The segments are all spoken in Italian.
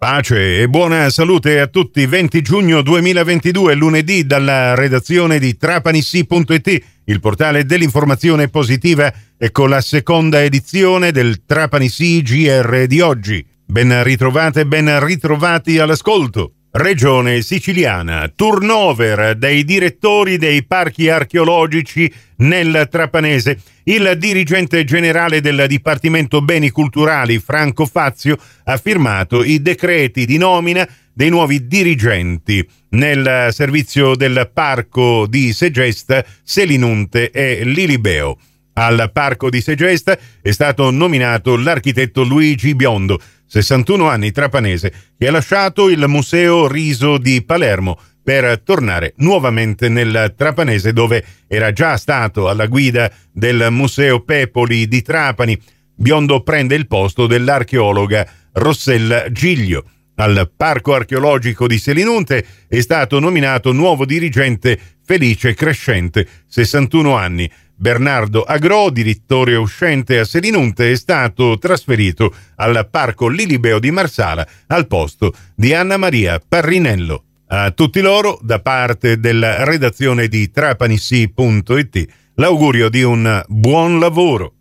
Pace e buona salute a tutti. 20 giugno 2022, lunedì, dalla redazione di trapanissi.it, il portale dell'informazione positiva e con la seconda edizione del Trapanissi GR di oggi. Ben ritrovate ben ritrovati all'ascolto. Regione siciliana, turnover dei direttori dei parchi archeologici nel Trapanese. Il dirigente generale del Dipartimento Beni Culturali, Franco Fazio, ha firmato i decreti di nomina dei nuovi dirigenti nel servizio del parco di Segesta, Selinunte e Lilibeo. Al parco di Segesta è stato nominato l'architetto Luigi Biondo, 61 anni trapanese, che ha lasciato il Museo Riso di Palermo per tornare nuovamente nel Trapanese dove era già stato alla guida del Museo Pepoli di Trapani. Biondo prende il posto dell'archeologa Rossella Giglio. Al Parco archeologico di Selinunte è stato nominato nuovo dirigente Felice Crescente, 61 anni. Bernardo Agro, direttore uscente a Selinunte, è stato trasferito al Parco Lilibeo di Marsala al posto di Anna Maria Parrinello. A tutti loro, da parte della redazione di trapanissi.it, l'augurio di un buon lavoro.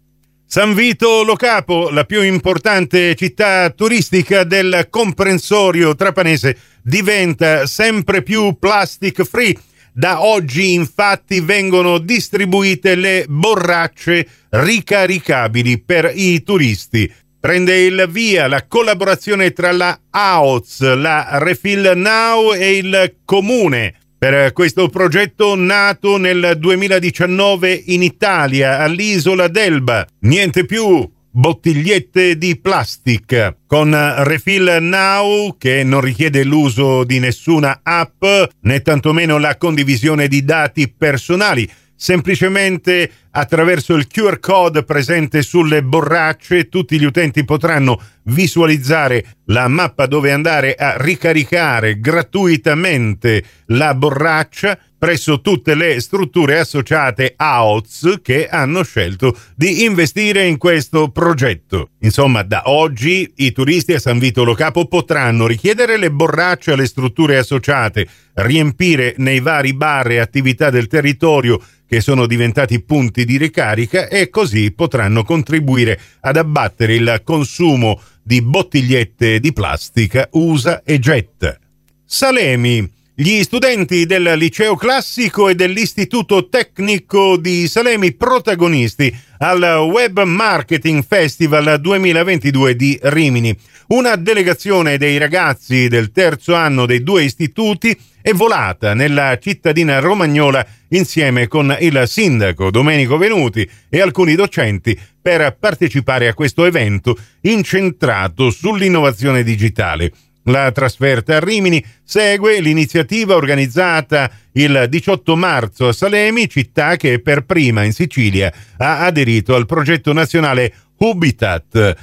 San Vito Lo Capo, la più importante città turistica del comprensorio trapanese, diventa sempre più plastic free da oggi infatti vengono distribuite le borracce ricaricabili per i turisti. Prende il via la collaborazione tra la AOZ, la Refill Now e il Comune per questo progetto nato nel 2019 in Italia all'isola d'Elba. Niente più bottigliette di plastica con Refill Now che non richiede l'uso di nessuna app né tantomeno la condivisione di dati personali. Semplicemente attraverso il QR code presente sulle borracce tutti gli utenti potranno visualizzare la mappa dove andare a ricaricare gratuitamente la borraccia presso tutte le strutture associate a OZ che hanno scelto di investire in questo progetto. Insomma, da oggi i turisti a San Vito Lo Capo potranno richiedere le borracce alle strutture associate, riempire nei vari bar e attività del territorio che sono diventati punti di ricarica e così potranno contribuire ad abbattere il consumo di bottigliette di plastica usa e getta. Salemi. Gli studenti del liceo classico e dell'istituto tecnico di Salemi protagonisti al Web Marketing Festival 2022 di Rimini. Una delegazione dei ragazzi del terzo anno dei due istituti è volata nella cittadina romagnola insieme con il sindaco Domenico Venuti e alcuni docenti per partecipare a questo evento incentrato sull'innovazione digitale. La trasferta a Rimini segue l'iniziativa organizzata il 18 marzo a Salemi, città che per prima in Sicilia ha aderito al progetto nazionale Hubitat,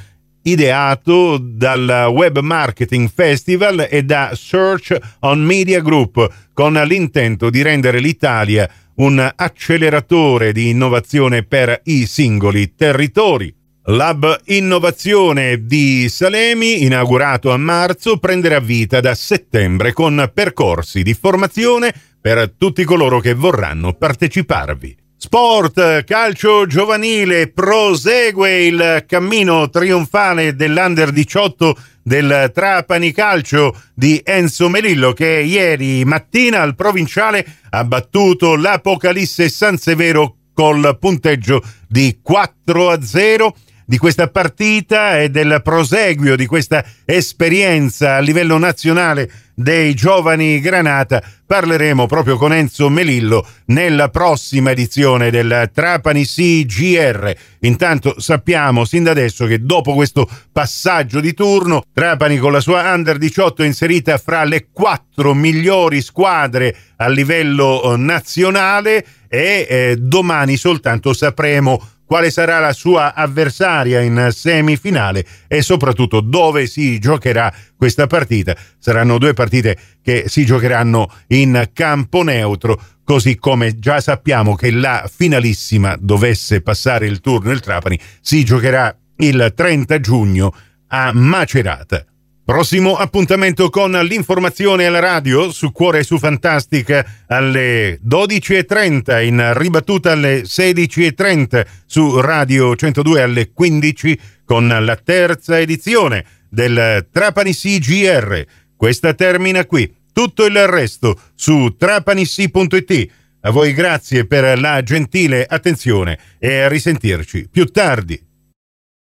ideato dal Web Marketing Festival e da Search on Media Group, con l'intento di rendere l'Italia un acceleratore di innovazione per i singoli territori. Lab Innovazione di Salemi, inaugurato a marzo, prenderà vita da settembre con percorsi di formazione per tutti coloro che vorranno parteciparvi. Sport, calcio giovanile, prosegue il cammino trionfale dell'Under 18 del Trapani Calcio di Enzo Melillo che ieri mattina al provinciale ha battuto l'Apocalisse San Severo col punteggio di 4 a 0 di questa partita e del proseguio di questa esperienza a livello nazionale dei giovani Granata parleremo proprio con Enzo Melillo nella prossima edizione del Trapani CGR. Intanto sappiamo sin da adesso che dopo questo passaggio di turno Trapani con la sua Under 18 è inserita fra le quattro migliori squadre a livello nazionale e eh, domani soltanto sapremo quale sarà la sua avversaria in semifinale e soprattutto dove si giocherà questa partita. Saranno due partite che si giocheranno in campo neutro, così come già sappiamo che la finalissima dovesse passare il turno il Trapani si giocherà il 30 giugno a Macerata. Prossimo appuntamento con l'informazione alla radio su Cuore su Fantastica alle 12.30, in ribattuta alle 16.30 su Radio 102 alle 15 con la terza edizione del Trapani CGR. Questa termina qui. Tutto il resto su trapanissi.it. A voi grazie per la gentile attenzione e a risentirci più tardi.